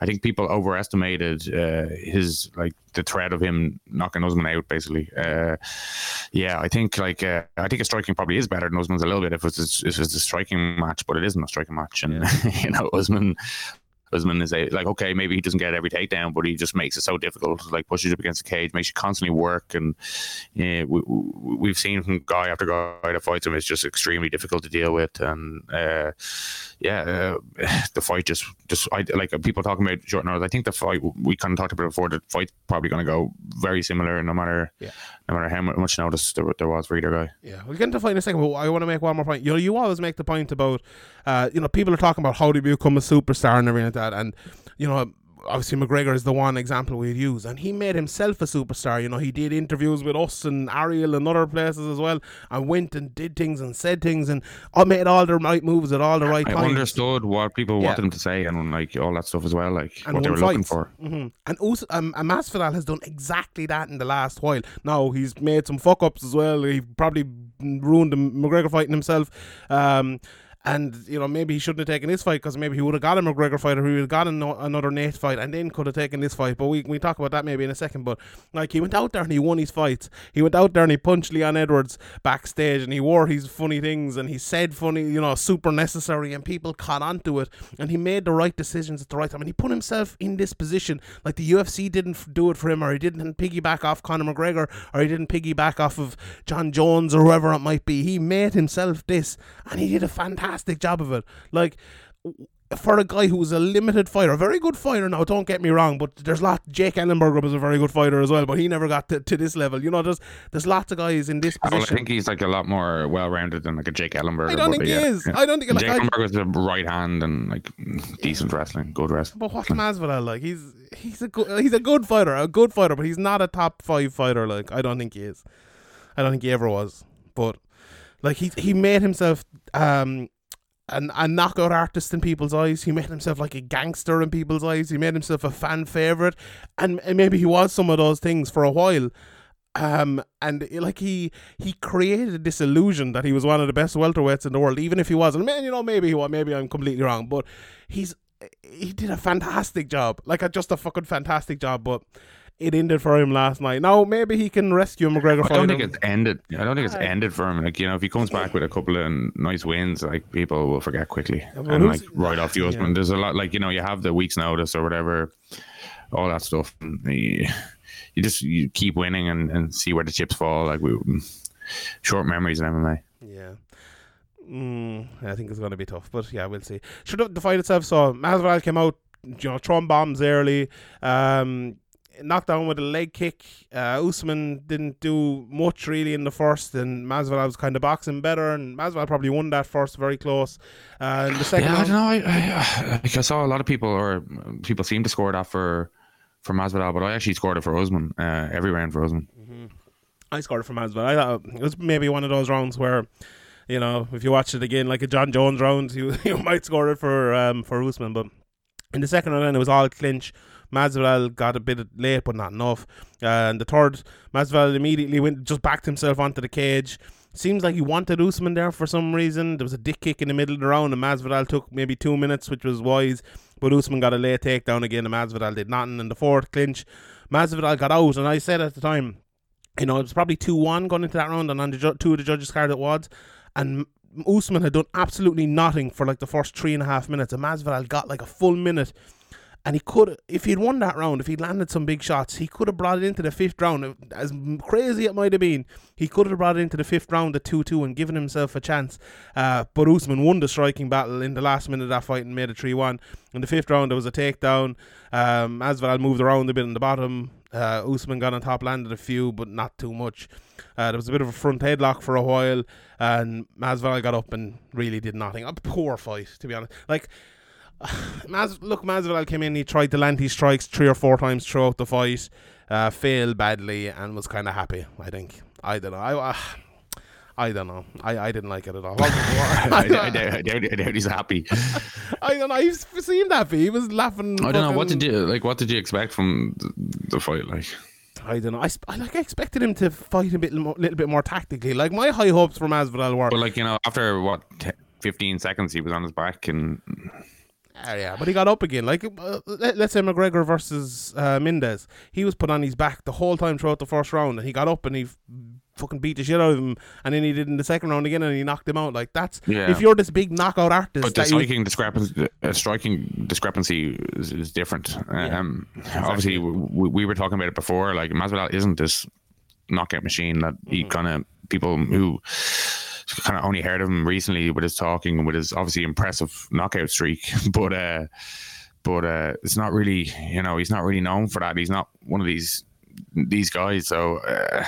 I think people overestimated uh, his like the threat of him knocking Usman out. Basically, uh, yeah, I think like uh, I think his striking probably is better than Usman's a little bit if it's if it's a striking match, but it isn't a striking match, and [LAUGHS] you know Usman. Usman is a, like okay, maybe he doesn't get every takedown, but he just makes it so difficult. Like pushes up against the cage, makes you constantly work, and yeah, we, we, we've seen from guy after guy that fights him, it's just extremely difficult to deal with, and uh, yeah, uh, [SIGHS] the fight just just I like people talking about short notice. I think the fight we kind of talked about it before. The fight's probably going to go very similar, no matter Yeah. no matter how much notice there, there was for either guy. Yeah, we'll get into fight in a second, but I want to make one more point. You know, you always make the point about, uh, you know, people are talking about how do you become a superstar and everything like that, and you know, obviously McGregor is the one example we'd use, and he made himself a superstar. You know, he did interviews with us and Ariel and other places as well, and went and did things and said things and uh, made all the right moves at all the right I times. understood what people Yeah. wanted him to say and like all that stuff as well, like and what they were looking fights. for. hmm And also, um, and Masvidal has done exactly that in the last while. Now he's made some fuck ups as well. He probably ruined the McGregor fighting himself. Um, and you know maybe he shouldn't have taken this fight because maybe he would have got a McGregor fight or he would have got ano- another Nate fight and then could have taken this fight. But we we talk about that maybe in a second. But like he went out there and he won his fights. He went out there and he punched Leon Edwards backstage and he wore his funny things and he said funny, you know, super necessary and people caught onto it and he made the right decisions at the right time and he put himself in this position like the UFC didn't do it for him or he didn't piggyback off Conor McGregor or he didn't piggyback off of Jon Jones or whoever it might be. He made himself this and he did a fantastic job of it. Like for a guy who was a limited fighter, a very good fighter now, don't get me wrong, but there's lot Jake Ellenberger was a very good fighter as well, but he never got to, to this level. You know, there's there's lots of guys in this position. I position. think he's like a lot more well rounded than like a Jake Ellenberger. I don't think he yeah, is. yeah. I don't think like Jake I, Ellenberger is a right hand and like decent wrestling, good wrestling. But what's Masvidal like? He's he's a good he's a good fighter, a good fighter, but he's not a top five fighter. Like I don't think he is. I don't think he ever was. But like he he made himself um an, a knockout artist in people's eyes. He made himself like a gangster in people's eyes. He made himself a fan favorite, and, and maybe he was some of those things for a while. Um, and eh, like he he created this illusion that he was one of the best welterweights in the world, even if he wasn't. Man, you know, maybe he was. Maybe I'm completely wrong, but he's he did a fantastic job, like a, just a fucking fantastic job. But it ended for him last night. Now maybe he can rescue McGregor. I don't think him. it's ended. I don't think it's ended for him. Like you know, if he comes back with a couple of nice wins, like people will forget quickly but and like right off the yeah. There's a lot like you know, you have the week's notice or whatever, all that stuff. And you, you just you keep winning and, and see where the chips fall. Like we short memories in MMA. Yeah. Mm, I think it's going to be tough, but yeah, we'll see. Should have the fight itself. So Masvidal came out, you know, throwing bombs early. Um, knocked down with a leg kick. Uh, Usman didn't do much really in the first, and Masvidal was kind of boxing better, and Masvidal probably won that first, very close. Uh, the second, Yeah, I don't know. I, I, like I saw a lot of people, or people seem to score that for for Masvidal, but I actually scored it for Usman uh, every round for Usman. I scored it for Masvidal. I thought it was maybe one of those rounds where, you know, if you watch it again, like a Jon Jones round, [LAUGHS] you, you might score it for um for Usman. But in the second round, it was all clinch. Masvidal got a bit late, but not enough. Uh, and the third, Masvidal immediately went just backed himself onto the cage. Seems like he wanted Usman there for some reason. There was a dick kick in the middle of the round, and Masvidal took maybe two minutes, which was wise. But Usman got a late takedown again, and Masvidal did nothing. In the fourth clinch, Masvidal got out, and I said at the time, you know, it was probably 2 1 going into that round, and on the ju- two of the judges' card it was. And Usman had done absolutely nothing for like the first three and a half minutes, and Masvidal got like a full minute. And he could, if he'd won that round, if he'd landed some big shots, he could have brought it into the fifth round. As crazy it might have been, he could have brought it into the fifth round at 2 2 and given himself a chance. Uh, but Usman won the striking battle in the last minute of that fight and made it 3 1. In the fifth round, there was a takedown. Um, Masvidal moved around a bit in the bottom. Uh, Usman got on top, landed a few, but not too much. Uh, there was a bit of a front headlock for a while, and Masvidal got up and really did nothing. A poor fight, to be honest. Like, [SIGHS] Mas, look, Masvidal came in, he tried to land his strikes three or four times throughout the fight, uh, failed badly, and was kind of happy, I think. I don't know. I, uh, I don't know. I, I didn't like it at all. [LAUGHS] I, I, [LAUGHS] I, doubt- I, doubt, he's happy. I don't know. I've seen that. He was laughing. I don't know what did you like. What did you expect from the, the fight? Like, I don't know. I, I like. I expected him to fight a bit, mo- little bit more tactically. Like my high hopes for Masvidal were. but like you know, after what fifteen seconds, he was on his back, and Ah, yeah, but he got up again. Like, uh, let, us say McGregor versus uh, Mendes. He was put on his back the whole time throughout the first round, and he got up and he f- fucking beat the shit out of him, and then he did in the second round again, and he knocked him out. Like that's Yeah. if you're this big knockout artist, But the that you- striking discrepancy, uh, striking discrepancy is, is different. Um, Obviously, we, we were talking about it before. Like Masvidal isn't this knockout machine that Mm-hmm. he kind of people who kind of only heard of him recently with his talking and with his obviously impressive knockout streak, [LAUGHS] but uh, but uh, it's not really you know he's not really known for that. He's not one of these these guys. So. Uh,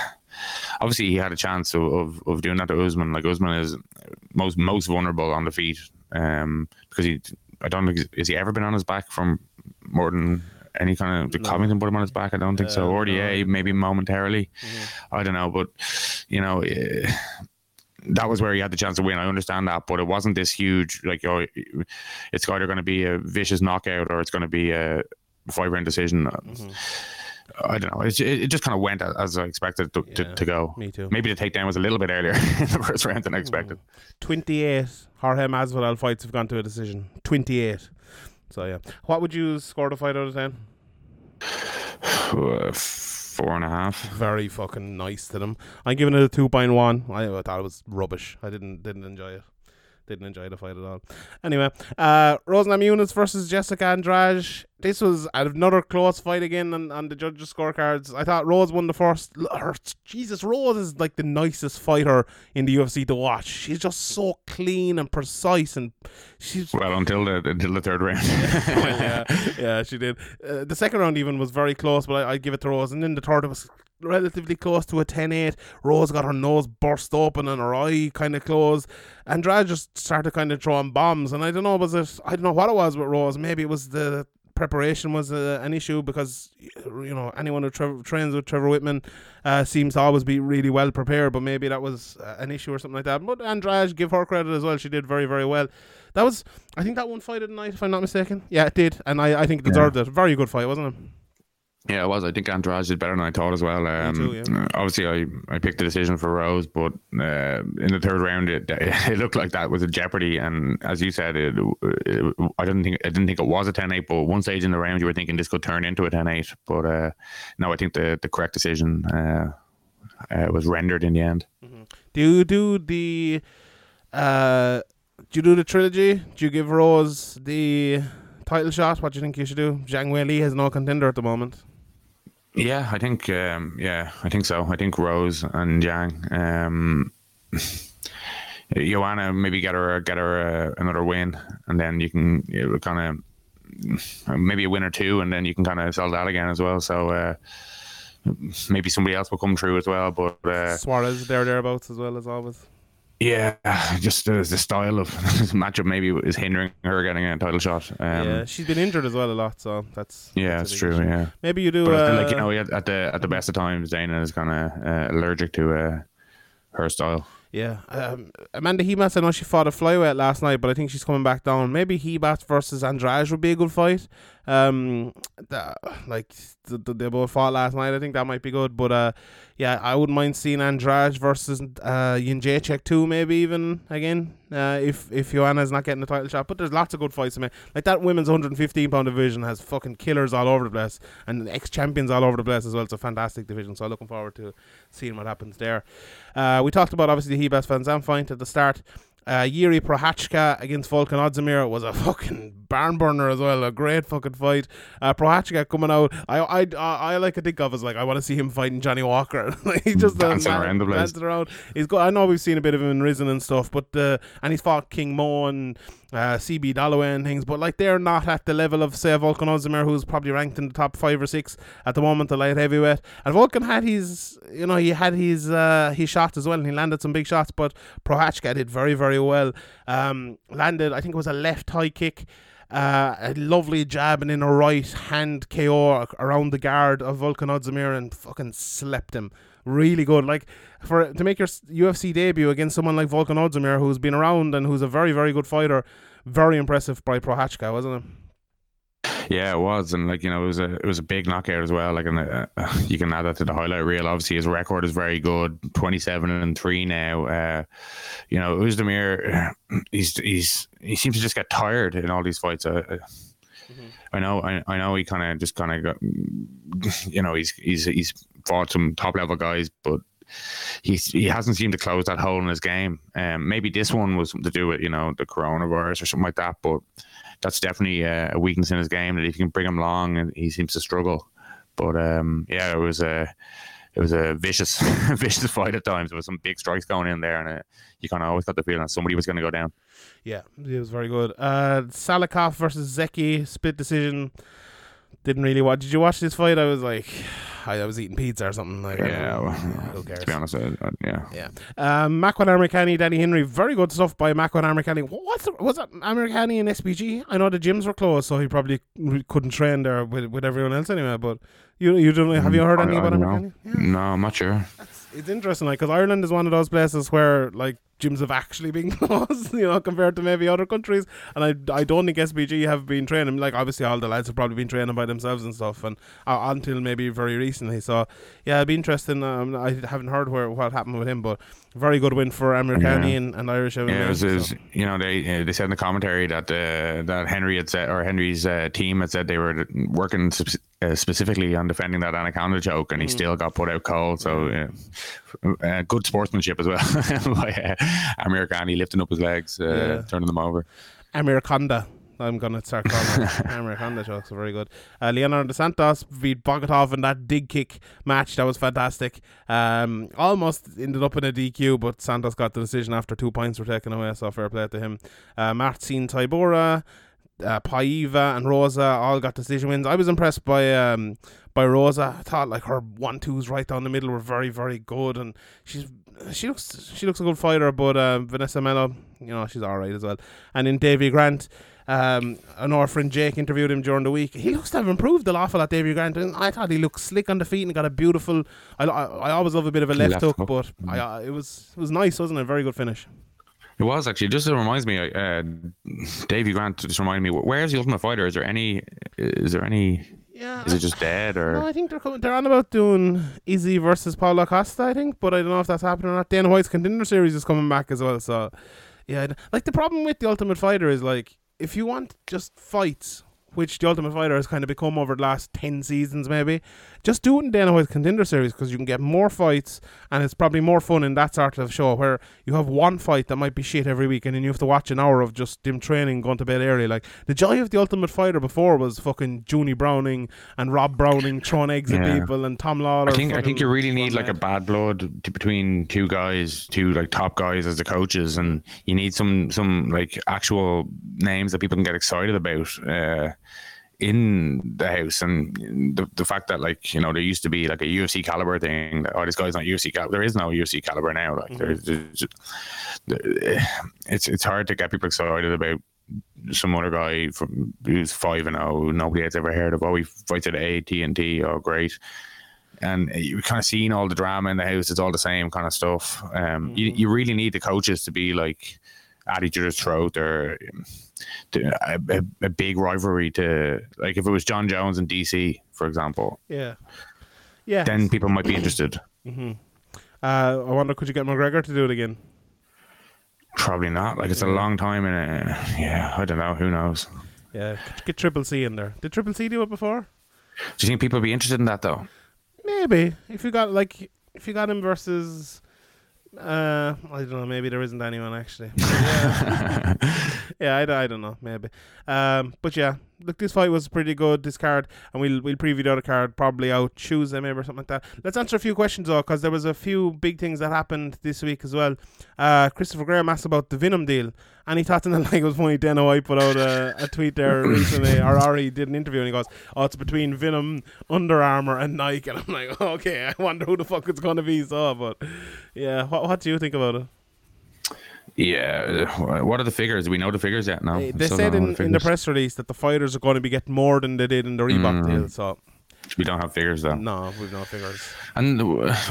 Obviously, he had a chance of, of, of doing that to Usman. Like Usman is most most vulnerable on the feet, um, because he I don't think has he ever been on his back from more than any kind of did Covington put him on his back? I don't think so. Uh, Or yeah, maybe momentarily. I don't know, but you know. eh, that was where he had the chance to win. I understand that, but it wasn't this huge. Like, oh, it's either going to be a vicious knockout or it's going to be a five round decision. Mm-hmm. I don't know. It, it just kind of went as I expected to, Yeah, to, to go. me too. Maybe the takedown was a little bit earlier [LAUGHS] in the first round than I expected. Mm-hmm. 28 Jorge Masvidal fights have gone to a decision. 28. So yeah, what would you score the fight out of ten? [SIGHS] Four and a half. Very fucking nice to them. I'm giving it a two point one. I thought it was rubbish. I didn't didn't enjoy it. Didn't enjoy the fight at all. Anyway, uh, Rose Namajunas versus Jessica Andrade. This was another close fight again on, on the judges' scorecards. I thought Rose won the first. Her, Jesus, Rose is like the nicest fighter in the UFC to watch. She's just so clean and precise, and she's Well, until the until the third round. well, [LAUGHS] yeah, [LAUGHS] yeah, she did. Uh, the second round even was very close, but I, I'd give it to Rose. And then the third was relatively close to a 10-8. Rose got her nose burst open and her eye kind of closed. Andrade just started kind of throwing bombs. And I don't know, was it, I don't know what it was with Rose. Maybe it was the preparation was uh, an issue because, you know, anyone who tra- trains with Trevor Wittman uh, seems to always be really well prepared, but maybe that was uh, an issue or something like that. But Andrade, give her credit as well. She did very, very well. That was, I think that one fight of the night, if I'm not mistaken. Yeah, it did, and I, I think it deserved it. Very good fight, wasn't it? Yeah, it was. I think Andrade did better than I thought as well. Um, too, yeah. Obviously, I, I picked the decision for Rose, but uh, in the third round, it, [LAUGHS] it looked like that was a jeopardy. And as you said, it, it, I didn't think I didn't think it was a 10-8, but one stage in the round, you were thinking this could turn into a 10-8. But uh, no, I think the, the correct decision uh, uh, was rendered in the end. Do you do the, uh, do you do the trilogy? Do you give Rose the title shot? What do you think you should do? Zhang Weili has no contender at the moment. Yeah, I think um, yeah, I think so. I think Rose and Yang. Um, [LAUGHS] Joanna maybe get her get her uh, another win, and then you can kind of maybe a win or two, and then you can kind of sell that again as well. So uh, maybe somebody else will come through as well. But uh, Suarez there thereabouts as well as always. Yeah, [SIGHS] just uh, the style of [LAUGHS] matchup maybe is hindering her getting a title shot. Um, yeah, she's been injured as well a lot, so that's yeah, that's it's true. issue. Yeah. Maybe you do. Uh, like you know, at at the at the best of times, Dana is kind of uh, allergic to uh, her style. Yeah, um, Amanda Ribas. I know she fought a flyweight last night, but I think she's coming back down. Maybe Ribas versus Andrade would be a good fight. Um, the, like the, the, they both fought last night. I think that might be good. But uh, yeah, I wouldn't mind seeing Andrade versus uh Jędrzejczyk too. Maybe even again. Uh, if if Joanna's not getting the title shot, but there's lots of good fights. I mean, like that women's 115 pound division has fucking killers all over the place and ex champions all over the place as well. It's a fantastic division. So I'm looking forward to seeing what happens there. Uh, we talked about obviously the Ribas Zandt fight at the start. Uh, Yuri Prochazka against Volkan Oezdemir was a [LAUGHS] fucking barn burner as well. A great fucking fight. Uh, Prochazka coming out. I I I, I like to think of as like I want to see him fighting Johnny Walker. [LAUGHS] he just uh, Dancing man- around the place. dancing around. He's got. I know we've seen a bit of him in Rizin and stuff, but uh, and he's fought King Mo and uh, CB Dollaway and things, but like they're not at the level of say Volkan Oezdemir, who's probably ranked in the top five or six at the moment, the light heavyweight. And Volkan had his, you know, he had his uh, his shot as well, and he landed some big shots. But Prochazka did very very well. Um, landed, I think it was a left high kick. Uh, a lovely jab and then a right hand KO around the guard of Volkan Oezdemir and fucking slept him. Really good. Like for to make your UFC debut against someone like Volkan Oezdemir, who's been around and who's a very very good fighter, very impressive by Prochazka, wasn't it? Yeah, it was, and like you know, it was a it was a big knockout as well. Like, and uh, [LAUGHS] you can add that to the highlight reel. Obviously, his record is very good, twenty seven and three now. Uh, you know, Oezdemir, [CLEARS THROAT] he's he's he seems to just get tired in all these fights. Uh, uh, I know, I, I know, he kind of just kind of got, [LAUGHS] you know, he's he's he's fought some top level guys, but he's he hasn't seemed to close that hole in his game. Um, maybe this one was to do with you know the coronavirus or something like that, but that's definitely uh, a weakness in his game that if you can bring him along, and he seems to struggle. But um, yeah, it was a it was a vicious [LAUGHS] vicious fight at times. There was some big strikes going in there, and uh, you kind of always got the feeling that somebody was going to go down. Yeah, it was very good. Uh, Salikhov versus Zeki split decision. Didn't really watch. Did you watch this fight? I was like, I, [SIGHS] I was eating pizza or something. Like, Yeah, well, who cares? to be honest, uh, yeah. Yeah. Um, Makwan Amirkhani, Danny Henry, very good stuff by Makwan Amirkhani. What's the, was that Amirkhani and SBG? I know the gyms were closed, so he probably couldn't train there with, with everyone else anyway. But you you don't have you heard I- anything I about. Amirkhani? Yeah. No, I'm not sure. It's interesting, like, because Ireland is one of those places where, like, gyms have actually been [LAUGHS] closed, you know, compared to maybe other countries. And I, I don't think SBG have been training. Like, obviously, all the lads have probably been training by themselves and stuff, and uh, until maybe very recently. So, yeah, it'd be interesting. Um, I haven't heard where what happened with him, but very good win for Amirkhani Yeah. and, and Irish MMA. Yeah, it was, it was you know they uh, they said in the commentary that uh, that Henry had said or Henry's uh, team had said they were working sp- uh, specifically on defending that anaconda Mm. and he still got put out cold. So uh, uh, good sportsmanship as well [LAUGHS] by [LAUGHS] Amirkhani lifting up his legs, uh, Yeah. turning them over. Americonda. I'm gonna start calling it [LAUGHS] Americonda jokes. Very good. Uh, Leonardo Santos beat Bogatov in that dig kick match. That was fantastic. Um, almost ended up in a DQ, but Santos got the decision after two points were taken away. So fair play to him. Uh, Marcin Tybura, uh, Paiva, and Rosa all got decision wins. I was impressed by um by Rosa. I thought like her one twos right down the middle were very very good, and she's she looks she looks a good fighter. But uh, Vanessa Melo, you know, she's all right as well. And in Davy Grant. Um, I our friend Jake interviewed him during the week. He looks to have improved a lot for that Davy Grant. And I thought he looked slick on the feet and got a beautiful. I, I, I always love a bit of a left, Left hook, hook. but I, uh, it was it was nice, wasn't it? Very good finish. It was actually just it reminds me. Uh, Davy Grant just reminded me. Where's the Ultimate Fighter? Is there any? Is there any? Yeah, Is it just dead or? No, I think they're coming, they're on about doing Izzy versus Paulo Costa, I think, but I don't know if that's happening or not. Dana White's contender series is coming back as well, so yeah. Like the problem with the Ultimate Fighter is like if you want just fights, which the Ultimate Fighter has kind of become over the last ten seasons, maybe, just do it in Dana White's contender series because you can get more fights and it's probably more fun in that sort of show where you have one fight that might be shit every week and then you have to watch an hour of just them training, going to bed early. Like the joy of the Ultimate Fighter before was fucking Junie Browning and Rob Browning throwing eggs at people and Tom Lawlor. I think I think you really need like a bad blood to, between two guys, two like top guys as the coaches, and you need some some like actual names that people can get excited about uh, in the house. And the the fact that like you know there used to be like a UFC caliber thing. That, oh, this guy's not UFC caliber. There is no UFC caliber now. Like there's, there's just- it's it's hard to get people excited about some other guy from who's five and oh nobody has ever heard of. Oh, he fights at AT and T. Oh, great and you're kind of seen all the drama in the house. It's all the same kind of stuff. Um, you, you really need the coaches to be like at each other's throat or to, a, a, a big rivalry to like if it was Jon Jones and DC, for example, Yeah. Yeah. then people might be interested. uh, I wonder, could you get McGregor to do it again? Probably not. Like it's a long time, and uh, yeah, I don't know. Who knows? Yeah. Get Triple C in there. Did Triple C do it before? Do you think people would be interested in that though? Maybe if you got like if you got him versus. Uh, I don't know. Maybe there isn't anyone actually. [LAUGHS] yeah, yeah I, I don't know. Maybe. Um, but yeah, look, this fight was pretty good. This card, and we'll we'll preview the other card probably out Tuesday maybe or something like that. Let's answer a few questions though, because there was a few big things that happened this week as well. Uh, Christopher Graham asked about the Venum deal, and he thought in the [LAUGHS] like it was funny. Dana White put out a, a tweet there [COUGHS] recently, or Ari did an interview, and he goes, "Oh, it's between Venum, Under Armour, and Nike." [LAUGHS] And I'm like, [LAUGHS] "Okay, I wonder who the fuck it's gonna be." So, but yeah, what what do you think about it? Yeah. What are the figures? Do we know the figures yet? No. They- they said in, in the press release that the fighters are going to be getting more than they did in the Reebok Mm. deal. So We don't have figures though. no, we've no figures. And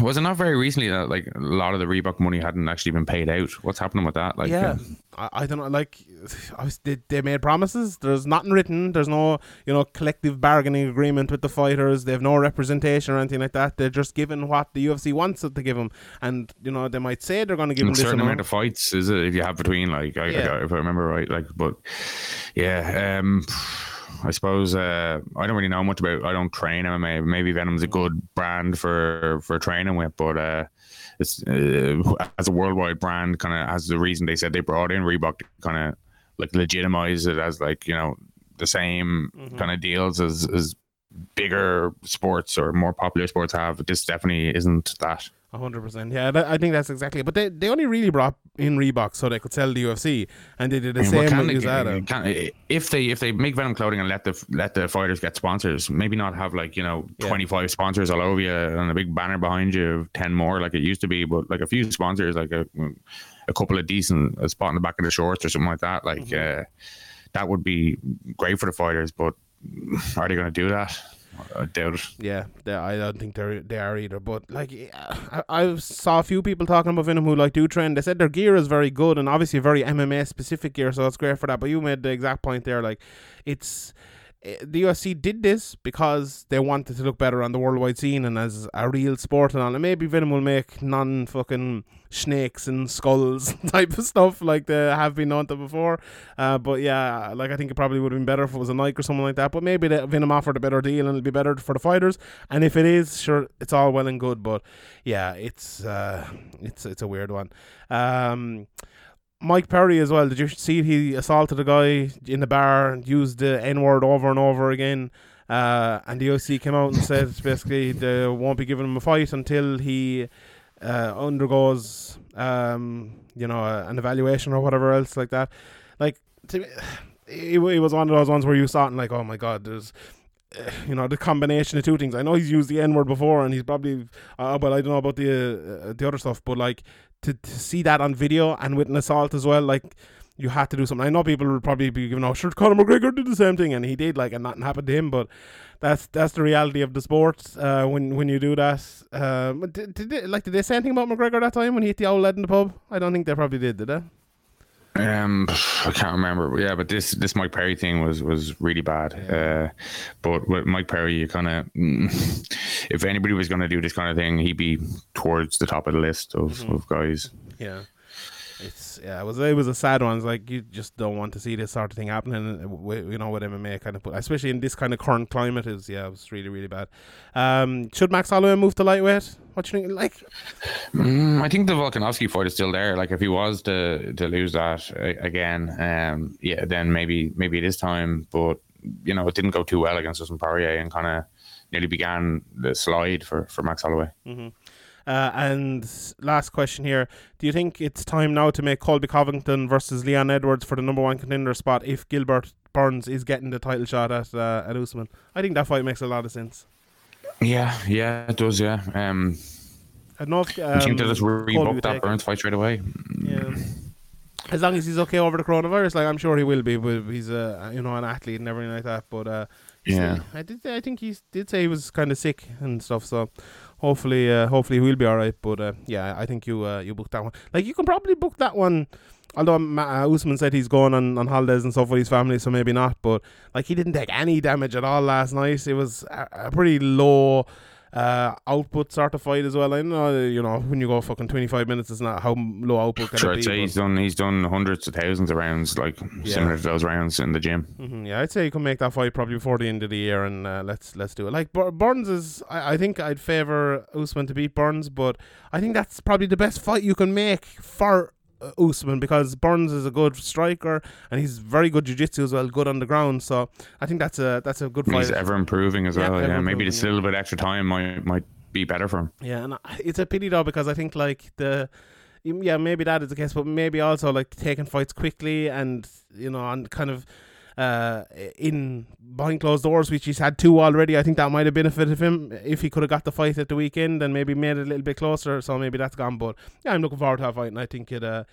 was it not very recently that like a lot of the Reebok money hadn't actually been paid out? What's happening with that? Like, yeah, uh, I, I don't know. Like, [SIGHS] I was, they, they made promises. There's nothing written. There's no you know collective bargaining agreement with the fighters. They have no representation or anything like that. They're just given what the UFC wants it to give them, and you know they might say they're going to give them a certain amount. amount of fights is it if you have between like I, I Yeah. got- if I remember right like but yeah um I suppose uh, I don't really know much about. I don't train MMA. Maybe Venum's a good brand for for training with, but uh, it's uh, as a worldwide brand, kind of as the reason they said they brought in Reebok to kind of like legitimize it as like you know the same Mm-hmm. kind of deals as as bigger sports or more popular sports have. This definitely isn't that. Hundred percent. Yeah, that, I think that's exactly. it. But they, they only really brought in Reebok so they could sell the UFC, and they did the I mean, same with USADA. can- if they if they make Venum clothing and let the let the fighters get sponsors, maybe not have like you know Yeah. twenty five sponsors all over you and a big banner behind you, of ten more like it used to be, but like a few sponsors, like a a couple of decent a spot in the back of the shorts or something like that, like Mm-hmm. uh, that would be great for the fighters. But are they going to do that? I doubt it. Yeah, they, I don't think they're they are either. But like, I, I saw a few people talking about Venum who like do trend. They said their gear is very good and obviously very MMA specific gear, so that's great for that. But you made the exact point there. Like, it's the UFC did this because they wanted to look better on the worldwide scene and as a real sport and all. And maybe Venum will make non fucking snakes and skulls [LAUGHS] type of stuff like they have been known to before. Uh, but yeah, like I think it probably would have been better if it was a Nike or something like that. But maybe the Venum offered a better deal and it'll be better for the fighters. And if it is, sure, it's all well and good. But yeah, it's uh, it's it's a weird one. Um, Mike Perry as well. Did you see he assaulted a guy in the bar and used the N word over and over again? Uh, and the OC came out and [LAUGHS] said basically they won't be giving him a fight until he uh, undergoes, um, you know, a- an evaluation or whatever else like that. Like, to me, [SIGHS] it, it was one of those ones where you saw it and like, oh my god, there's, uh, [SIGHS] you know, the combination of two things. I know he's used the N word before, and he's probably, uh, but I don't know about the uh, the other stuff. But like to, to see that on video and with an assault as well, like you had to do something. I know people would probably be giving, oh, sure, Conor McGregor did the same thing, and he did, like, and nothing happened to him. But that's that's the reality of the sport. Uh, when when you do that, um, did, did they, like did they say anything about McGregor that time when he hit the old lad in the pub? I don't think they probably did, did they? Um, I can't remember, but yeah, but this this Mike Perry thing was was really bad. Uh, but with Mike Perry, you kind of, [LAUGHS] if anybody was going to do this kind of thing, he'd be towards the top of the list of, Mm-hmm. of guys. Yeah. It's yeah, it was it was a sad one. It's like you just don't want to see this sort of thing happening. uh, you know, with MMA kind of, put, especially in this kind of current climate, is yeah, it was really really bad. Um, should Max Holloway move to lightweight? What you think? Like, Mm, I think the Volkanovski fight is still there. Like if he was to to lose that again, um, yeah, then maybe maybe it is time. But you know, it didn't go too well against Dustin Poirier and kind of nearly began the slide for for Max Holloway. Uh, and last question here: Do you think it's time now to make Colby Covington versus Leon Edwards for the number one contender spot if Gilbert Burns is getting the title shot at uh, at Usman? I think that fight makes a lot of sense. Yeah, yeah, it does. Yeah. Um, I don't know if I think they'll um, just rebook that it. Burns fight straight away. Yeah. As long as he's okay over the coronavirus, like I'm sure he will be. But he's a you know an athlete and everything like that. But uh, Yeah. I did. I think he did say he was kind of sick and stuff. So hopefully, uh, hopefully he'll be all right. But uh, yeah, I think you uh, you booked that one. Like you can probably book that one. Although uh, Usman said he's going on, on holidays and stuff with his family, so maybe not. But like he didn't take any damage at all last night. It was a, a pretty low uh, output certified as well. I know you know when you go fucking twenty five minutes, it's not how low output can Sure, it I'd be. say he's done he's done hundreds of thousands of rounds, like similar to those rounds in the gym. hmm yeah, I'd say you can make that fight probably before the end of the year, and uh, let's let's do it. Like Burns is, I, I think I'd favor Usman to beat Burns, but I think that's probably the best fight you can make for uh, Uh, Usman because Burns is a good striker and he's very good jiu-jitsu as well, good on the ground. So I think that's a that's a good fight. He's ever improving as Yeah, well. Yeah, maybe just a little bit extra time might might be better for him. Yeah, and it's a pity though because I think like the yeah maybe that is the case, but maybe also like taking fights quickly and you know and kind of uh in behind closed doors, which he's had two already. I think that might have benefited him if he could have got the fight at the weekend and maybe made it a little bit closer. So maybe that's gone. But yeah, I'm looking forward to that fight, and I think it uh.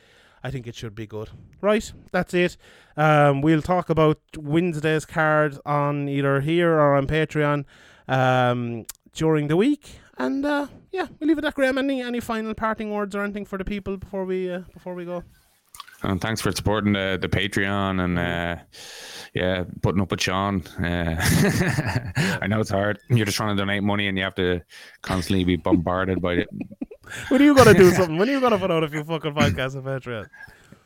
I think it should be good. Right, that's it. Um, we'll talk about Wednesday's card on either here or on Patreon um, during the week. And uh, yeah, we'll leave it at Graham. Any any final parting words or anything for the people before we uh, before we go? And thanks for supporting the the Patreon and uh, yeah, putting up with Sean. Uh, [LAUGHS] I know it's hard. You're just trying to donate money and you have to constantly be bombarded by it. [LAUGHS] When are you gonna do [LAUGHS] something? When are you gonna put out a few fucking podcasts on Patreon?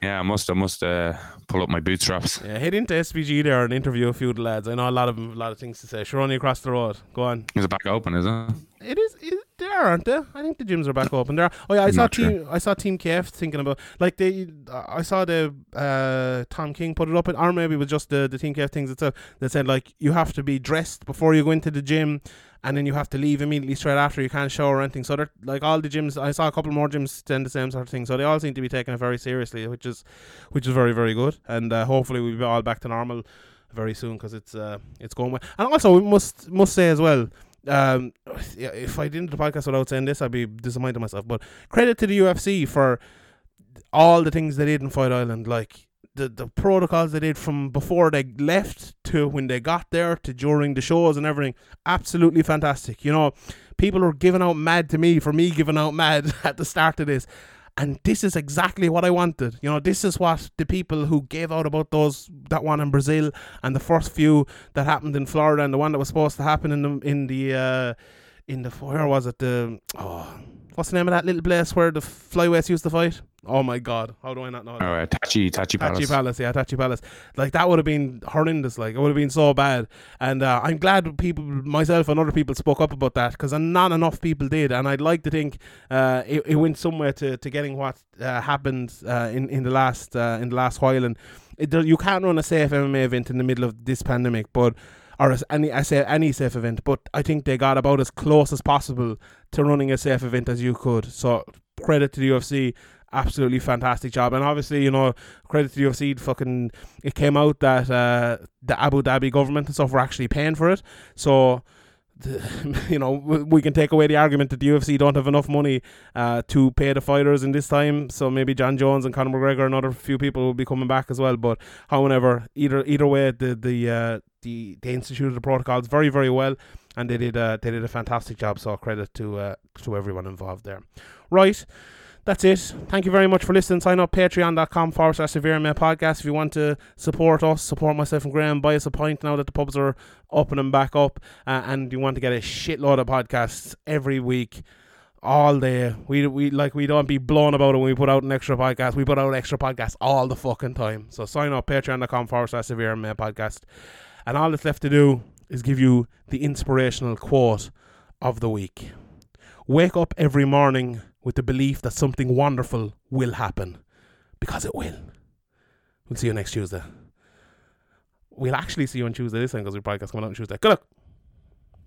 Yeah, I must I must uh, pull up my bootstraps. Yeah, head into SBG there and interview a few of the lads. I know a lot of them, a lot of things to say. Sure, only across the road. Go on. Is it back open? Is it? It is. It, they are, aren't they? I think the gyms are back open. There. Oh yeah, I I'm saw not sure. team. I saw Team KF thinking about like they. I saw the uh, Tom King put it up, or maybe it was just the the Team KF things itself. They said like you have to be dressed before you go into the gym, and then you have to leave immediately straight after. You can't shower or anything. So they're like all the gyms. I saw a couple more gyms saying the same sort of thing. So they all seem to be taking it very seriously, which is which is very very good. And uh, hopefully we'll be all back to normal very soon because it's uh it's going well. And also we must must say as well. Um, if I didn't the podcast without saying this, I'd be disappointed myself. But credit to the UFC for all the things they did in Fight Island, like the the protocols they did from before they left to when they got there to during the shows and everything. Absolutely fantastic. You know, people were giving out mad to me for me giving out mad [LAUGHS] at the start of this. And this is exactly what I wanted. You know, this is what the people who gave out about those that one in Brazil and the first few that happened in Florida and the one that was supposed to happen in the in the uh, in the where was it the oh what's the name of that little place where the flyweights used to fight? Oh my god, how do I not know? that? Oh, uh, Tachi Tachi Palace. Tachi Palace, yeah, Tachi Palace. Like that would have been horrendous. Like it would have been so bad. And uh, I'm glad people, myself and other people, spoke up about that because not enough people did. And I'd like to think uh, it, it went somewhere to, to getting what uh, happened uh, in in the last uh, in the last while. And it, you can't run a safe MMA event in the middle of this pandemic, but. Or any I say any safe event, but I think they got about as close as possible to running a safe event as you could. So credit to the UFC absolutely fantastic job. And obviously, you know, credit to the UFC. Fucking, it came out that uh, the Abu Dhabi government and stuff were actually paying for it. So. [LAUGHS] You know, we we can take away the argument that the UFC don't have enough money uh, to pay the fighters in this time. So maybe Jon Jones and Conor McGregor and other few people will be coming back as well. But however, either either way, the the uh, the they instituted the protocols very very well, and they did uh, they did a fantastic job. So credit to uh, to everyone involved there. Right. That's it. Thank you very much for listening. Sign up patreon.com forward slash severe MMA podcast if you want to support us, support myself and Graham, buy us a pint now that the pubs are opening back up, uh, and you want to get a shitload of podcasts every week, all day. We we like we don't be blown about it when we put out an extra podcast. We put out extra podcasts all the fucking time. So sign up patreon.com forward slash severe MMA podcast. And all that's left to do is give you the inspirational quote of the week. Wake up every morning with the belief that something wonderful will happen. Because it will. We'll see you next Tuesday. We'll actually see you on Tuesday this time because we podcast coming out on Tuesday. Good luck.